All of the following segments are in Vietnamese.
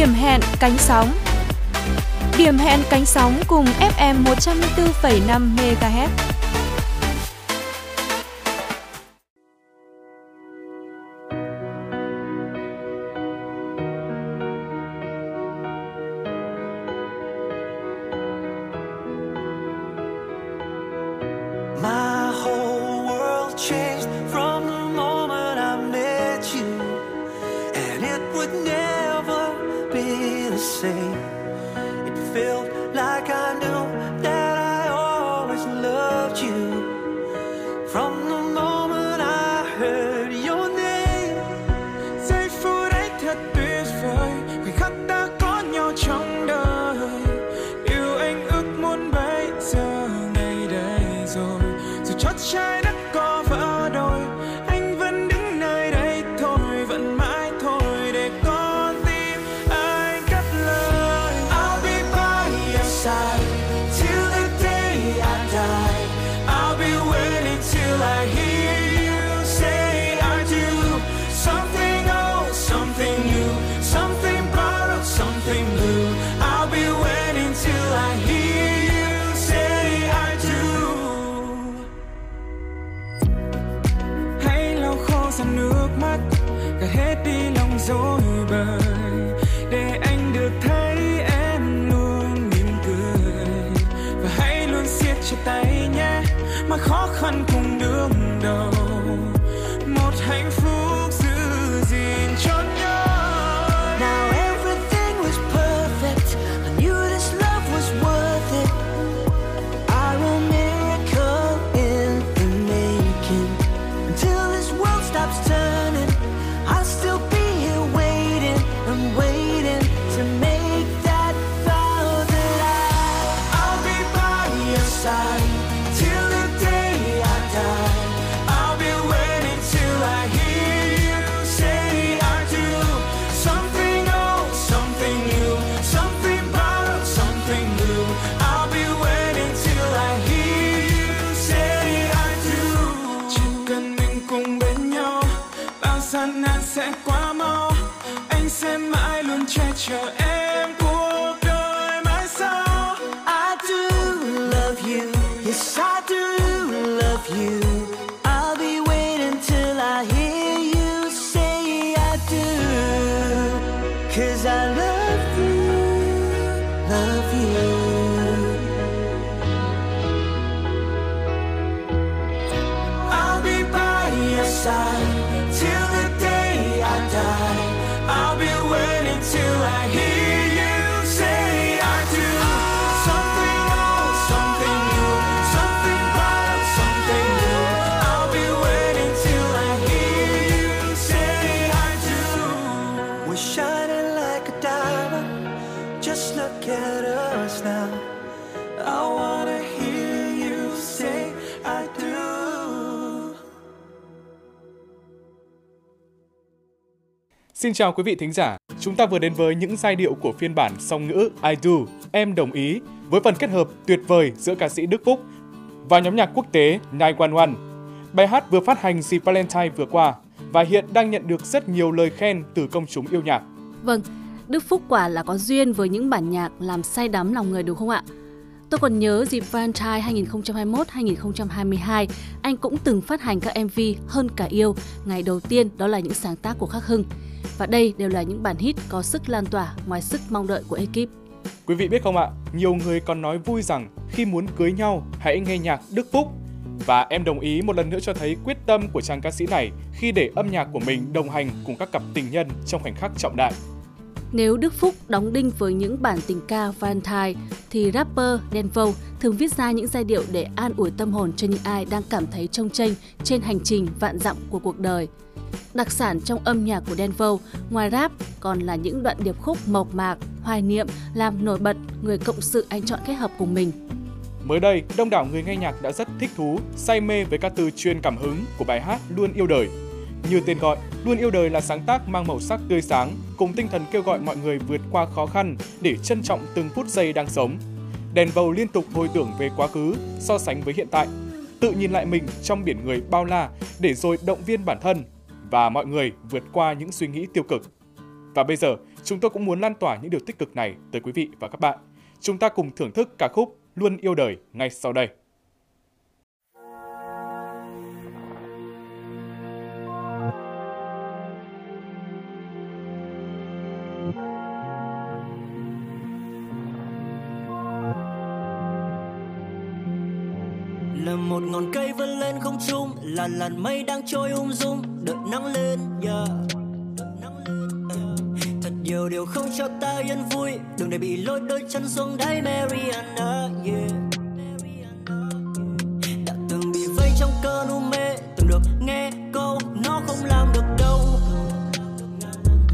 Điểm hẹn cánh sóng Điểm hẹn cánh sóng cùng FM 104,5 MHz. Side Xin chào quý vị thính giả, chúng ta vừa đến với những giai điệu của phiên bản song ngữ I Do, Em Đồng Ý, với phần kết hợp tuyệt vời giữa ca sĩ Đức Phúc và nhóm nhạc quốc tế 911. Bài hát vừa phát hành dịp Valentine vừa qua và hiện đang nhận được rất nhiều lời khen từ công chúng yêu nhạc. Vâng, Đức Phúc quả là có duyên với những bản nhạc làm say đắm lòng người đúng không ạ? Tôi còn nhớ dịp Valentine 2021-2022, anh cũng từng phát hành các MV Hơn cả yêu, ngày đầu tiên đó là những sáng tác của Khắc Hưng. Và đây đều là những bản hit có sức lan tỏa ngoài sức mong đợi của ekip. Quý vị biết không ạ, nhiều người còn nói vui rằng khi muốn cưới nhau hãy nghe nhạc Đức Phúc. Và em đồng ý một lần nữa cho thấy quyết tâm của chàng ca sĩ này khi để âm nhạc của mình đồng hành cùng các cặp tình nhân trong khoảnh khắc trọng đại. Nếu Đức Phúc đóng đinh với những bản tình ca Valentine, thì rapper Denvo thường viết ra những giai điệu để an ủi tâm hồn cho những ai đang cảm thấy trông chênh trên hành trình vạn dặm của cuộc đời. Đặc sản trong âm nhạc của Denvo, ngoài rap còn là những đoạn điệp khúc mộc mạc, hoài niệm làm nổi bật người cộng sự anh chọn kết hợp cùng mình. Mới đây, đông đảo người nghe nhạc đã rất thích thú, say mê với các từ truyền cảm hứng của bài hát Luôn yêu đời. Như tên gọi, Luôn yêu đời là sáng tác mang màu sắc tươi sáng, cùng tinh thần kêu gọi mọi người vượt qua khó khăn để trân trọng từng phút giây đang sống. Đèn vầu liên tục hồi tưởng về quá khứ, so sánh với hiện tại, tự nhìn lại mình trong biển người bao la để rồi động viên bản thân và mọi người vượt qua những suy nghĩ tiêu cực. Và bây giờ, chúng tôi cũng muốn lan tỏa những điều tích cực này tới quý vị và các bạn. Chúng ta cùng thưởng thức ca khúc Luôn yêu đời ngay sau đây. Một ngọn cây vươn lên không trung, là làn mây đang trôi um ung dung đợi nắng lên, yeah. thật nhiều điều không cho ta yên vui. Đừng để bị lôi đôi chân xuống đáy Mariana, yeah. đã từng bị vây trong cơn u mê, từng được nghe câu, nó không làm được đâu.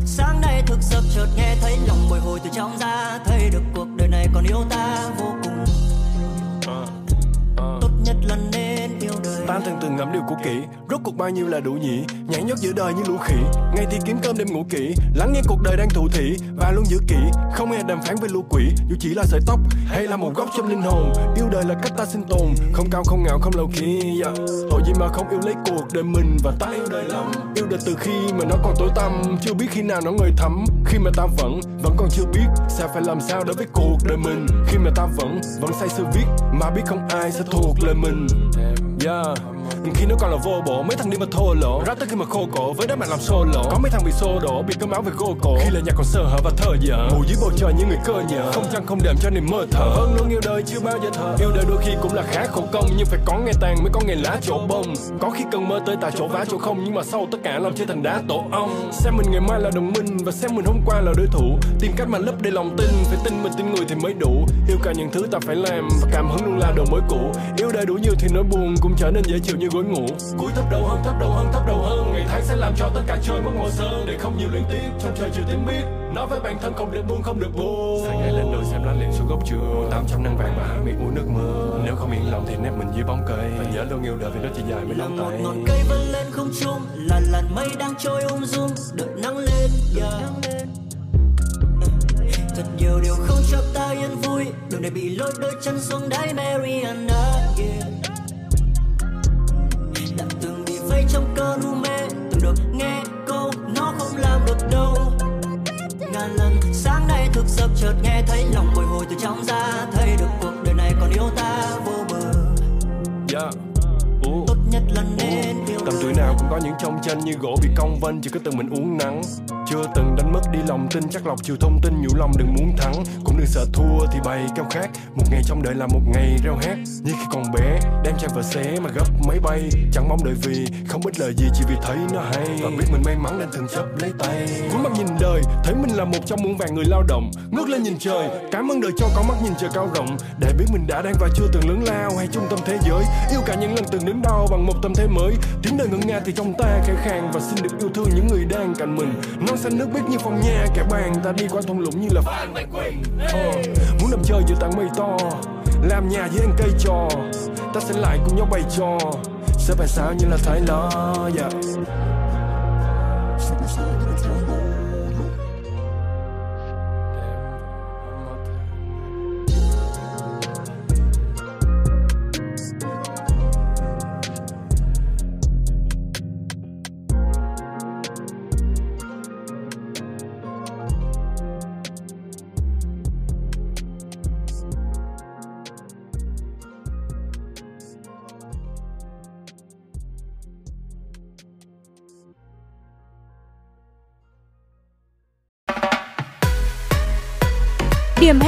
Sáng nay thức giấc chợt nghe thấy, lòng bồi hồi từ trong ra thấy được cuộc đời này còn yêu ta vô Ta từng từng ngẫm điều cũ kỹ. Rốt cuộc bao nhiêu là đủ nhỉ? Nhảy nhót giữa đời như lũ khỉ. Ngày thì kiếm cơm đêm ngủ kỹ. Lắng nghe cuộc đời đang thụ thị Và luôn giữ kỹ. Không nghe đàm phán với lũ quỷ. Dù chỉ là sợi tóc Hay là một góc trong linh hồn. Yêu đời là cách ta sinh tồn. Không cao không ngạo không lâu khi yeah. Tội gì mà không yêu lấy cuộc đời mình Và ta? Yêu đời lắm. Yêu đời từ khi mà nó còn tối tăm. Chưa biết khi nào nó ngời thắm. Khi mà ta vẫn Vẫn còn chưa biết Sao phải làm sao đối với cuộc đời mình. Khi mà ta vẫn Vẫn say sưa viết Mà biết không ai sẽ thuộc lời mình Yeah khi nó còn là vô bổ, mấy thằng đi mà thô lỗ. Rap tới khi mà khô cổ, với đám bạn làm solo có mấy thằng bị xô đổ, bị cơm áo về gô cổ. Khi là nhạc còn sơ hở và thơ dở. Ngủ dưới bầu trời như người cơ nhở. Không chăng không đệm cho niềm mơ thở Hơn vâng, luôn yêu đời chưa bao giờ thở yêu đời đôi khi cũng là khá khổ công, nhưng phải có ngày tàn mới có ngày lá chỗ bông. Có khi cần mơ tới tại chỗ vá chỗ không, nhưng mà sau tất cả lòng chơi thành đá tổ ong. Xem mình ngày mai là đồng minh, và xem mình hôm qua là đối thủ. Tìm cách mà lấp đầy lòng tin, phải tin mình tin người thì mới đủ. Yêu cả những thứ ta phải làm, và cảm hứng luôn là đồ mới cũ. Yêu đời đủ nhiều thì nỗi buồn cũng trở nên dễ chịu như gối ngủ. Cúi thấp đầu hơn thấp đầu hơn thấp đầu hơn. Ngày tháng sẽ làm cho tất cả trời mất màu sơn để không nhiều luyến tiếc. Trong trời chưa tiếng biết nói với bản thân không được buông không được buông. Sáng ngày lên đồi xem lá liền xuống gốc trường tám trăm nắng vàng và hát miệng uống nước mưa. Nếu không yên lòng thì nép mình dưới bóng cây. Và nhớ luôn yêu đời vì nó chỉ dài mấy là năm một tay. ngọn cây vươn lên không trung là làn mây đang trôi ung dung đợi nắng lên yeah. thật nhiều điều không cho ta yên vui. Đừng để bị lôi đôi chân xuống đáy Mariana yeah. Thức giấc chợt nghe thấy lòng bồi hồi từ trong ra thấy được cuộc đời này còn yêu ta vô bờ yeah. Ủa. tốt nhất là nên yêu Tầm tuổi nào cũng có những trong tranh như gỗ bị cong vênh chỉ có từng mình uống nắng chưa từng đánh mất đi lòng tin, chắc lọc chiều thông tin, nhủ lòng đừng muốn thắng. Cũng đừng sợ thua thì bày cao khác. Một ngày trong đời là một ngày reo hát như khi còn bé, đem trang vợ xé mà gấp máy bay. Chẳng mong đợi vì không biết lời gì, chỉ vì thấy nó hay. Và biết mình may mắn nên thường chấp lấy tay. Cuối mắt nhìn đời, thấy mình là một trong muôn vàng người lao động. Ngước lên nhìn trời, cảm ơn đời cho có mắt nhìn trời cao rộng. Để biết mình đã đang và chưa từng lớn lao hay trung tâm thế giới. Yêu cả những lần từng đứng đau bằng một tâm thế mới. Tiếng đời ngân nga thì trong ta khẽ khàng và xin được yêu thương những người đang cạnh mình non xanh nước biếc như phòng nhà kẻ bàn ta đi qua thung lũng như là phan Mạnh quỳnh uh, muốn nằm chơi giữa tảng mây to làm nhà dưới ăn cây trò ta sẽ lại cùng nhau bày trò sẽ phải sao như là thái lo yeah.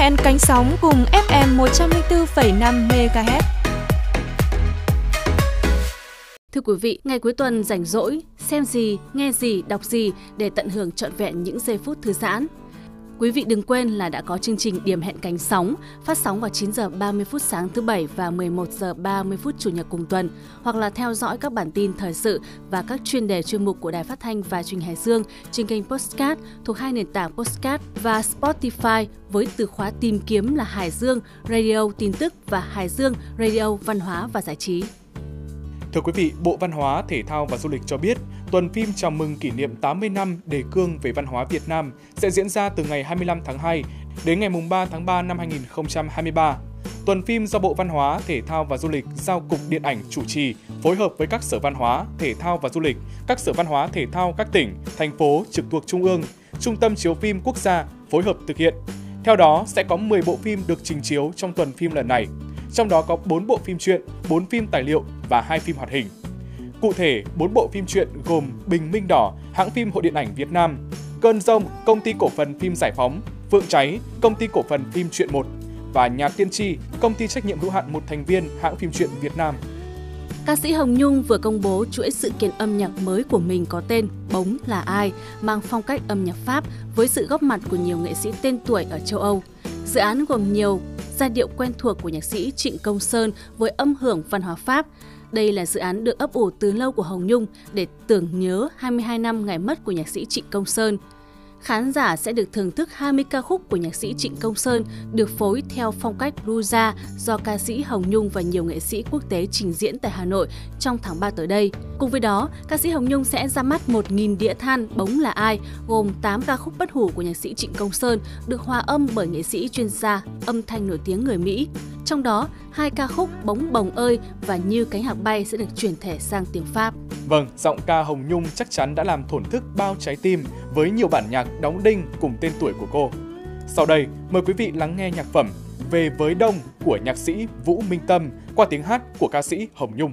Điểm cánh sóng cùng FM 104,5 MHz. Thưa quý vị, ngày cuối tuần rảnh rỗi, xem gì, nghe gì, đọc gì để tận hưởng trọn vẹn những giây phút thư giãn. Quý vị đừng quên là đã có chương trình Điểm hẹn cánh sóng phát sóng vào 9 giờ 30 phút sáng thứ bảy và 11 giờ 30 phút chủ nhật cùng tuần hoặc là theo dõi các bản tin thời sự và các chuyên đề chuyên mục của Đài Phát thanh và Truyền hình Hải Dương trên kênh Postcard thuộc hai nền tảng Postcard và Spotify với từ khóa tìm kiếm là Hải Dương Radio tin tức và Hải Dương Radio văn hóa và giải trí. Thưa quý vị, Bộ Văn hóa, Thể thao và Du lịch cho biết, tuần phim chào mừng kỷ niệm 80 năm đề cương về văn hóa Việt Nam sẽ diễn ra từ ngày 25 tháng 2 đến ngày 3 tháng 3 năm 2023. Tuần phim do Bộ Văn hóa, Thể thao và Du lịch giao Cục Điện ảnh chủ trì, phối hợp với các sở văn hóa, thể thao và du lịch, các sở văn hóa thể thao các tỉnh, thành phố trực thuộc Trung ương Trung tâm Chiếu phim Quốc gia phối hợp thực hiện. Theo đó, sẽ có 10 bộ phim được trình chiếu trong tuần phim lần này. Trong đó có 4 bộ phim truyện, 4 phim tài liệu và 2 phim hoạt hình. Cụ thể, 4 bộ phim truyện gồm Bình Minh Đỏ, hãng phim Hội Điện ảnh Việt Nam, Cơn Rông, công ty cổ phần phim Giải phóng, Phượng Cháy, công ty cổ phần phim Truyện 1 và Nhà Tiên Tri, công ty trách nhiệm hữu hạn một thành viên hãng phim truyện Việt Nam. Ca sĩ Hồng Nhung vừa công bố chuỗi sự kiện âm nhạc mới của mình có tên Bóng là ai, mang phong cách âm nhạc Pháp với sự góp mặt của nhiều nghệ sĩ tên tuổi ở châu Âu. Dự án gồm nhiều giai điệu quen thuộc của nhạc sĩ Trịnh Công Sơn với âm hưởng văn hóa Pháp. Đây là dự án được ấp ủ từ lâu của Hồng Nhung để tưởng nhớ 22 năm ngày mất của nhạc sĩ Trịnh Công Sơn. Khán giả sẽ được thưởng thức 20 ca khúc của nhạc sĩ Trịnh Công Sơn được phối theo phong cách blues do ca sĩ Hồng Nhung và nhiều nghệ sĩ quốc tế trình diễn tại Hà Nội trong tháng 3 tới đây. Cùng với đó, ca sĩ Hồng Nhung sẽ ra mắt 1.000 đĩa than Bống là ai, gồm 8 ca khúc bất hủ của nhạc sĩ Trịnh Công Sơn được hòa âm bởi nghệ sĩ chuyên gia âm thanh nổi tiếng người Mỹ. Trong đó, hai ca khúc Bóng bồng ơi và Như cánh hạc bay sẽ được chuyển thể sang tiếng Pháp. Vâng, giọng ca Hồng Nhung chắc chắn đã làm thổn thức bao trái tim với nhiều bản nhạc đóng đinh cùng tên tuổi của cô. Sau đây, mời quý vị lắng nghe nhạc phẩm Về với Đông của nhạc sĩ Vũ Minh Tâm qua tiếng hát của ca sĩ Hồng Nhung.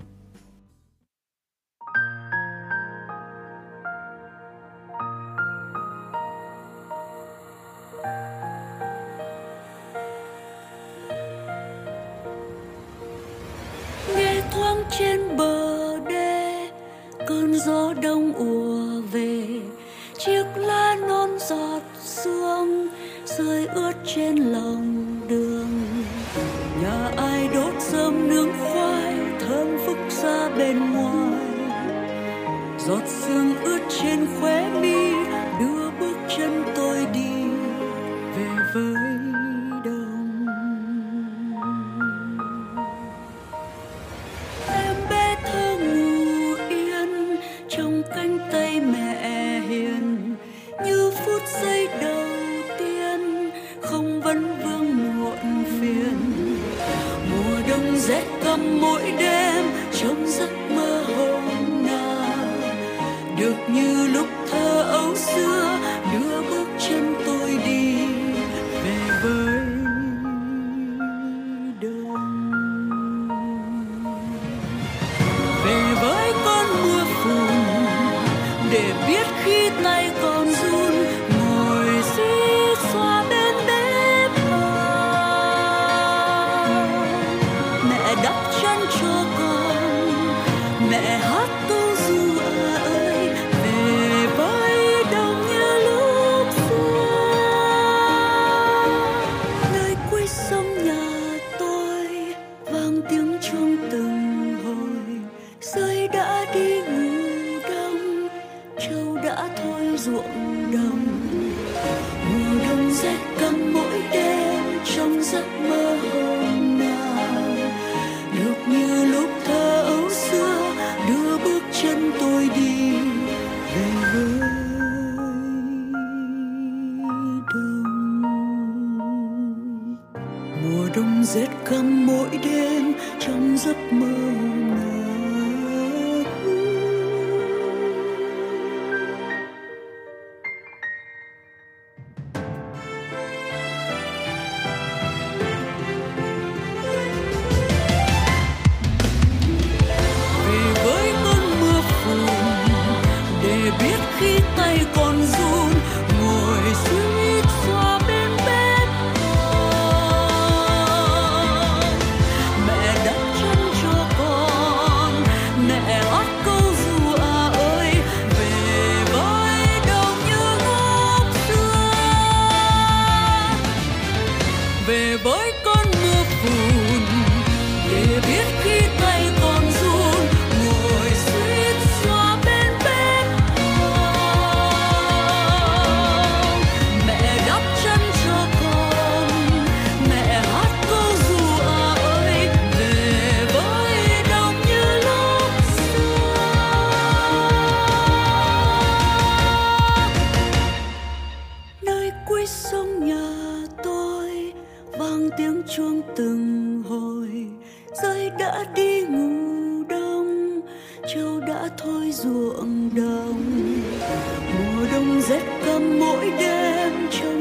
Đã thôi ruộng đồng. Mùa đông rét căm mỗi đêm trong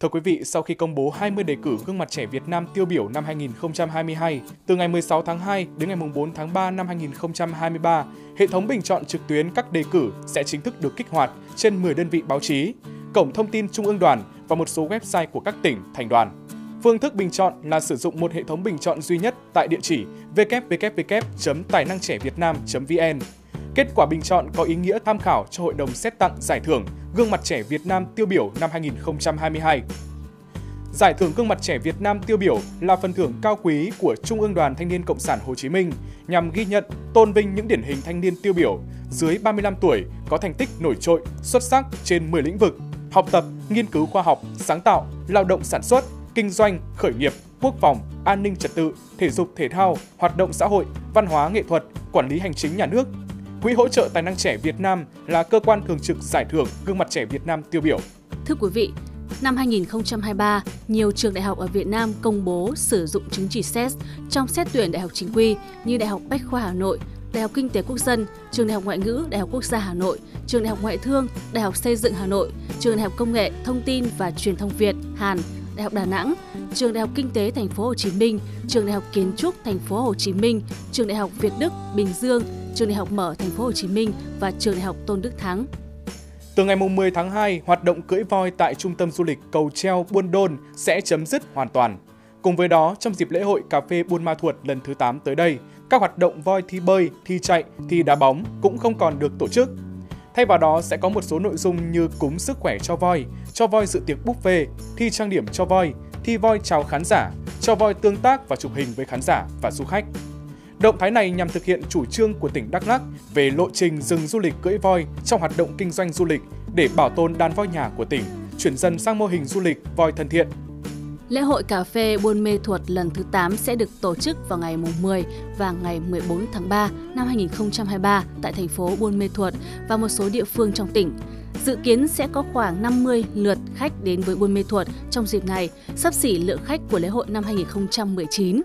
Thưa quý vị, sau khi công bố 20 đề cử gương mặt trẻ Việt Nam tiêu biểu năm 2022, từ ngày 16 tháng 2 đến ngày 4 tháng 3 năm 2023, hệ thống bình chọn trực tuyến các đề cử sẽ chính thức được kích hoạt trên 10 đơn vị báo chí, cổng thông tin Trung ương đoàn và một số website của các tỉnh, thành đoàn. Phương thức bình chọn là sử dụng một hệ thống bình chọn duy nhất tại địa chỉ www.tainangtrẻvietnam.vn. Kết quả bình chọn có ý nghĩa tham khảo cho hội đồng xét tặng giải thưởng Gương mặt trẻ Việt Nam tiêu biểu năm 2022. Giải thưởng Gương mặt trẻ Việt Nam tiêu biểu là phần thưởng cao quý của Trung ương Đoàn Thanh niên Cộng sản Hồ Chí Minh nhằm ghi nhận, tôn vinh những điển hình thanh niên tiêu biểu dưới 35 tuổi có thành tích nổi trội, xuất sắc trên 10 lĩnh vực: học tập, nghiên cứu khoa học, sáng tạo, lao động sản xuất, kinh doanh, khởi nghiệp, quốc phòng, an ninh trật tự, thể dục thể thao, hoạt động xã hội, văn hóa nghệ thuật, quản lý hành chính nhà nước. Quỹ hỗ trợ tài năng trẻ Việt Nam là cơ quan thường trực giải thưởng Gương mặt trẻ Việt Nam tiêu biểu. Thưa quý vị, năm 2023, nhiều trường đại học ở Việt Nam công bố sử dụng chứng chỉ xét trong xét tuyển đại học chính quy như Đại học Bách khoa Hà Nội, Đại học Kinh tế Quốc dân, Trường Đại học Ngoại ngữ, Đại học Quốc gia Hà Nội, Trường Đại học Ngoại thương, Đại học Xây dựng Hà Nội, Trường Đại học Công nghệ, Thông tin và Truyền thông Việt, Hàn, Đại học Đà Nẵng, Trường Đại học Kinh tế Thành phố Hồ Chí Minh, Trường Đại học Kiến trúc Thành phố Hồ Chí Minh, Trường Đại học Việt Đức, Bình Dương, Trường Đại học Mở Thành phố Hồ Chí Minh và Trường Đại học Tôn Đức Thắng. Từ ngày 10 tháng 2, hoạt động cưỡi voi tại Trung tâm Du lịch Cầu Treo Buôn Đôn sẽ chấm dứt hoàn toàn. Cùng với đó, trong dịp lễ hội cà phê Buôn Ma Thuột lần thứ 8 tới đây, các hoạt động voi thi bơi, thi chạy, thi đá bóng cũng không còn được tổ chức. Thay vào đó sẽ có một số nội dung như cúng sức khỏe cho voi, cho voi dự tiệc buffet, thi trang điểm cho voi, thi voi chào khán giả, cho voi tương tác và chụp hình với khán giả và du khách. Động thái này nhằm thực hiện chủ trương của tỉnh Đắk Lắk về lộ trình dừng du lịch cưỡi voi trong hoạt động kinh doanh du lịch để bảo tồn đàn voi nhà của tỉnh, chuyển dần sang mô hình du lịch voi thân thiện. Lễ hội cà phê Buôn Mê Thuột lần thứ 8 sẽ được tổ chức vào ngày 10 và ngày 14 tháng 3 năm 2023 tại thành phố Buôn Mê Thuột và một số địa phương trong tỉnh. Dự kiến sẽ có khoảng 50 lượt khách đến với Buôn Mê Thuột trong dịp này, sắp xỉ lượng khách của lễ hội năm 2019.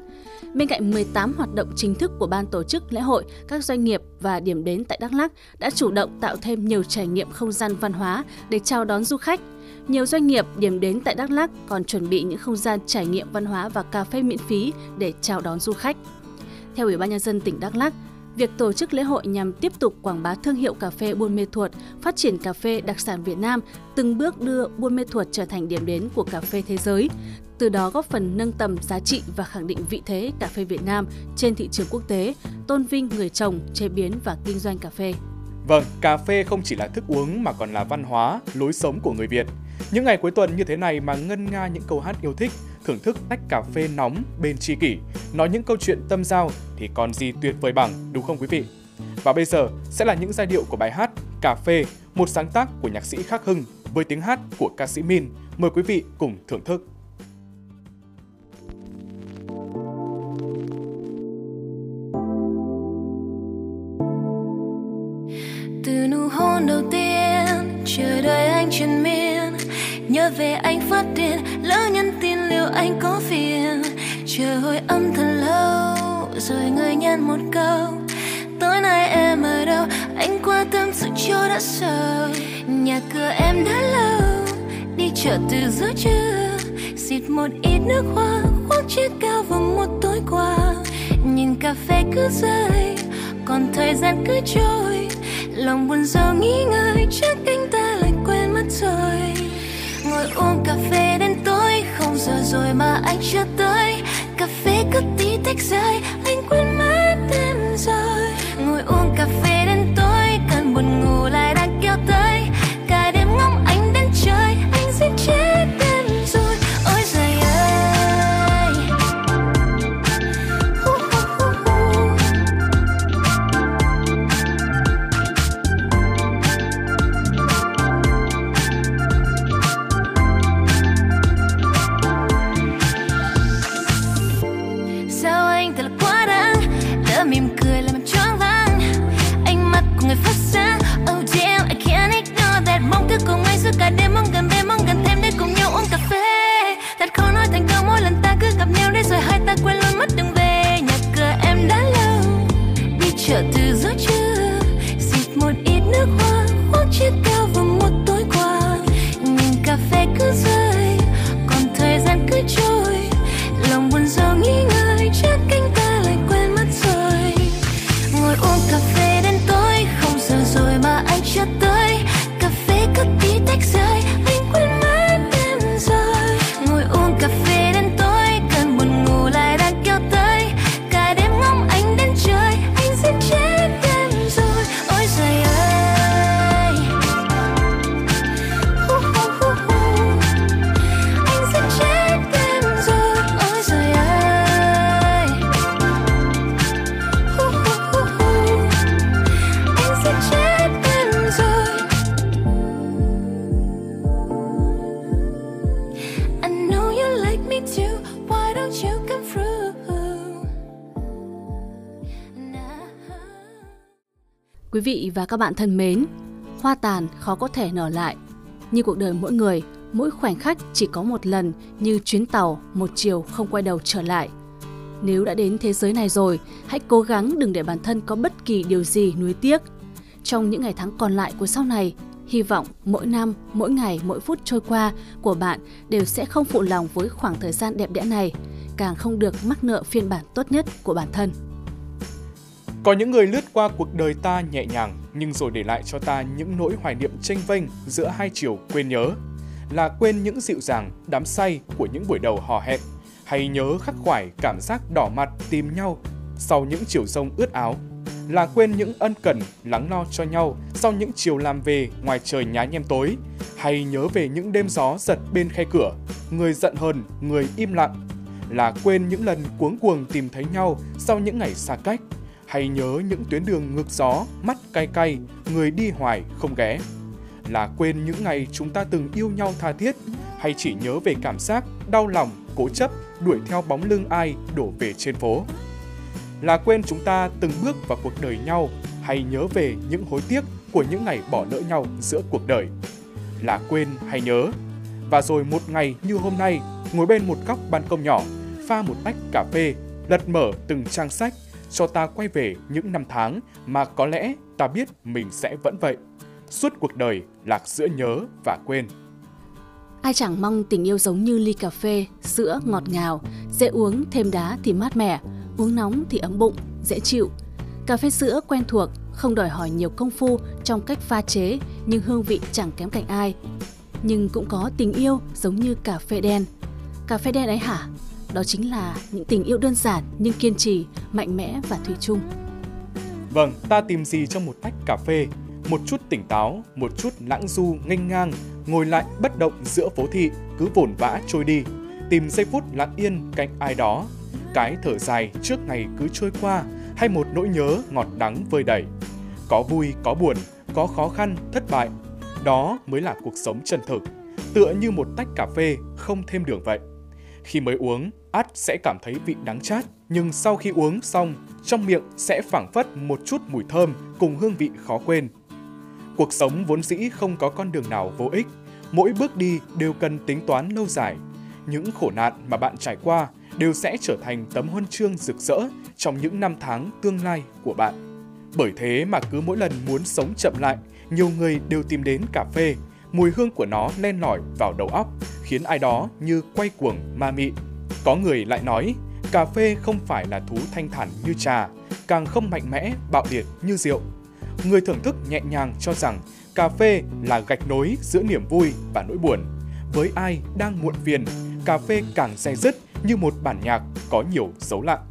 Bên cạnh 18 hoạt động chính thức của ban tổ chức lễ hội, các doanh nghiệp và điểm đến tại Đắk Lắk đã chủ động tạo thêm nhiều trải nghiệm không gian văn hóa để chào đón du khách. Nhiều doanh nghiệp điểm đến tại Đắk Lắk còn chuẩn bị những không gian trải nghiệm văn hóa và cà phê miễn phí để chào đón du khách. Theo Ủy ban nhân dân tỉnh Đắk Lắk, việc tổ chức lễ hội nhằm tiếp tục quảng bá thương hiệu cà phê Buôn Mê Thuột, phát triển cà phê đặc sản Việt Nam, từng bước đưa Buôn Mê Thuột trở thành điểm đến của cà phê thế giới, từ đó góp phần nâng tầm giá trị và khẳng định vị thế cà phê Việt Nam trên thị trường quốc tế, tôn vinh người trồng, chế biến và kinh doanh cà phê. Vâng, cà phê không chỉ là thức uống mà còn là văn hóa, lối sống của người Việt. Những ngày cuối tuần như thế này mà ngân nga những câu hát yêu thích, thưởng thức tách cà phê nóng bên tri kỷ, nói những câu chuyện tâm giao thì còn gì tuyệt vời bằng, đúng không quý vị? Và bây giờ sẽ là những giai điệu của bài hát Cà phê, một sáng tác của nhạc sĩ Khắc Hưng với tiếng hát của ca sĩ Min. Mời quý vị cùng thưởng thức. Đợi anh triền miên. Nhớ về anh phát điên, lỡ nhắn tin liệu anh có phiền. Chờ hồi âm thật lâu, rồi người nhắn một câu. Tối nay em ở đâu? Anh qua tâm sự cho đã sợ nhà cửa em đã lâu, đi chợ từ giữa trưa. Xịt một ít nước hoa, khoác chiếc cao vào một tối qua. Nhìn cà phê cứ rơi, còn thời gian cứ trôi. Lòng buồn rầu nghĩ ngợi chắc anh ta lại mất rồi. Ngồi uống cà phê đến tối, không giờ rồi mà anh chưa tới. Cà phê cứ tí tách rơi anh quên mất em rồi. chợ từ giữa trưa xịt một ít nước hoa Quý vị và các bạn thân mến, hoa tàn khó có thể nở lại. Như cuộc đời mỗi người, mỗi khoảnh khắc chỉ có một lần như chuyến tàu một chiều không quay đầu trở lại. Nếu đã đến thế giới này rồi, hãy cố gắng đừng để bản thân có bất kỳ điều gì nuối tiếc. Trong những ngày tháng còn lại của sau này, hy vọng mỗi năm, mỗi ngày, mỗi phút trôi qua của bạn đều sẽ không phụ lòng với khoảng thời gian đẹp đẽ này, càng không được mắc nợ phiên bản tốt nhất của bản thân. Có những người lướt qua cuộc đời ta nhẹ nhàng nhưng rồi để lại cho ta những nỗi hoài niệm tranh vênh giữa hai chiều quên nhớ. Là quên những dịu dàng, đám say của những buổi đầu hò hẹn, hay nhớ khắc khoải cảm giác đỏ mặt tìm nhau sau những chiều rông ướt áo. Là quên những ân cần lắng lo cho nhau sau những chiều làm về ngoài trời nhá nhem tối, hay nhớ về những đêm gió giật bên khe cửa, người giận hờn, người im lặng. Là quên những lần cuống cuồng tìm thấy nhau sau những ngày xa cách, hay nhớ những tuyến đường ngược gió, mắt cay cay, người đi hoài không ghé. Là quên những ngày chúng ta từng yêu nhau tha thiết, hay chỉ nhớ về cảm giác đau lòng, cố chấp, đuổi theo bóng lưng ai đổ về trên phố. Là quên chúng ta từng bước vào cuộc đời nhau, hay nhớ về những hối tiếc của những ngày bỏ lỡ nhau giữa cuộc đời. Là quên hay nhớ. Và rồi một ngày như hôm nay, ngồi bên một góc ban công nhỏ, pha một tách cà phê, lật mở từng trang sách, cho ta quay về những năm tháng mà có lẽ ta biết mình sẽ vẫn vậy. Suốt cuộc đời lạc giữa nhớ và quên. Ai chẳng mong tình yêu giống như ly cà phê, sữa ngọt ngào, dễ uống thêm đá thì mát mẻ, uống nóng thì ấm bụng, dễ chịu. Cà phê sữa quen thuộc, không đòi hỏi nhiều công phu trong cách pha chế nhưng hương vị chẳng kém cạnh ai. Nhưng cũng có tình yêu giống như cà phê đen. Cà phê đen ấy hả? Đó chính là những tình yêu đơn giản nhưng kiên trì, mạnh mẽ và thủy chung. Vâng, ta tìm gì trong một tách cà phê? Một chút tỉnh táo, một chút lãng du nghênh ngang, ngồi lại bất động giữa phố thị, cứ vồn vã trôi đi, tìm giây phút lặng yên cạnh ai đó. Cái thở dài trước ngày cứ trôi qua, hay một nỗi nhớ ngọt đắng vơi đầy. Có vui, có buồn, có khó khăn, thất bại. Đó mới là cuộc sống chân thực, tựa như một tách cà phê không thêm đường vậy. Khi mới uống, át sẽ cảm thấy vị đắng chát, nhưng sau khi uống xong, trong miệng sẽ phảng phất một chút mùi thơm cùng hương vị khó quên. Cuộc sống vốn dĩ không có con đường nào vô ích, mỗi bước đi đều cần tính toán lâu dài. Những khổ nạn mà bạn trải qua đều sẽ trở thành tấm huân chương rực rỡ trong những năm tháng tương lai của bạn. Bởi thế mà cứ mỗi lần muốn sống chậm lại, nhiều người đều tìm đến cà phê, mùi hương của nó len lỏi vào đầu óc, khiến ai đó như quay cuồng ma mị. Có người lại nói, cà phê không phải là thú thanh thản như trà, càng không mạnh mẽ, bạo liệt như rượu. Người thưởng thức nhẹ nhàng cho rằng cà phê là gạch nối giữa niềm vui và nỗi buồn. Với ai đang muộn phiền, cà phê càng say dứt như một bản nhạc có nhiều dấu lặng.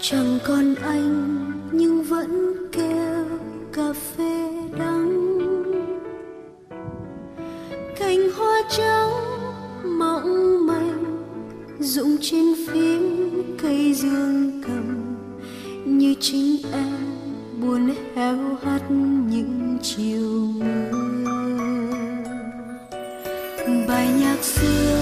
Chẳng còn anh, nhưng vẫn kêu cà phê đắng. Cành hoa trắng mỏng manh, rụng trên phím cây dương cầm. Như chính em buồn héo hắt những chiều mưa. Bài nhạc xưa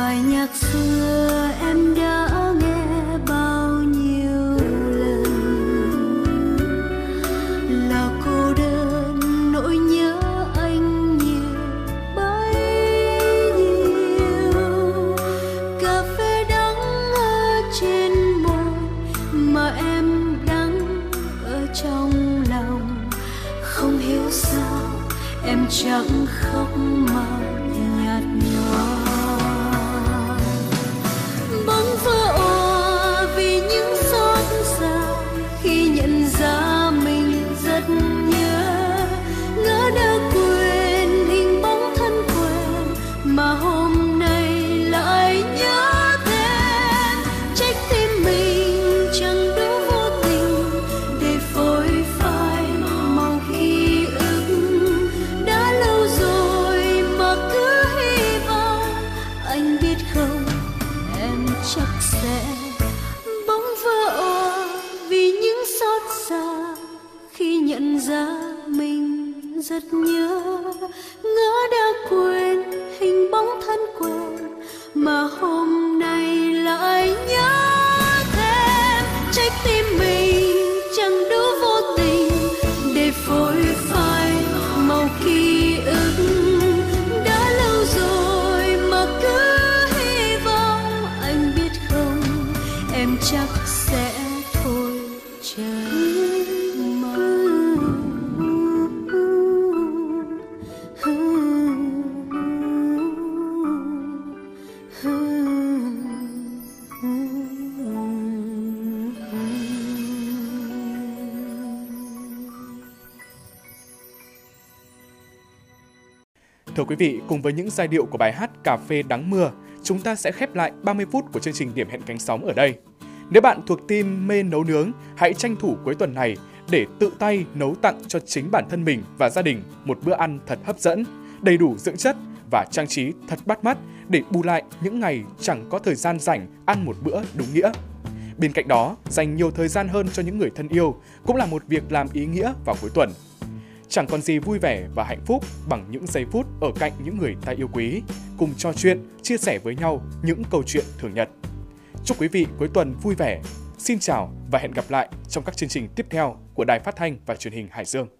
bài nhạc xưa em đã nghe bao nhiêu lần. Là cô đơn nỗi nhớ anh nhiều bấy nhiêu. Cà phê đắng ở trên môi mà em đắng ở trong lòng. Không hiểu sao em chẳng Thưa quý vị, cùng với những giai điệu của bài hát Cà phê đắng mưa, chúng ta sẽ khép lại 30 phút của chương trình Điểm hẹn cánh sóng ở đây. Nếu bạn thuộc team mê nấu nướng, hãy tranh thủ cuối tuần này để tự tay nấu tặng cho chính bản thân mình và gia đình một bữa ăn thật hấp dẫn, đầy đủ dưỡng chất và trang trí thật bắt mắt để bù lại những ngày chẳng có thời gian rảnh ăn một bữa đúng nghĩa. Bên cạnh đó, dành nhiều thời gian hơn cho những người thân yêu cũng là một việc làm ý nghĩa vào cuối tuần. Chẳng còn gì vui vẻ và hạnh phúc bằng những giây phút ở cạnh những người ta yêu quý, cùng trò chuyện, chia sẻ với nhau những câu chuyện thường nhật. Chúc quý vị cuối tuần vui vẻ. Xin chào và hẹn gặp lại trong các chương trình tiếp theo của Đài Phát thanh và Truyền hình Hải Dương.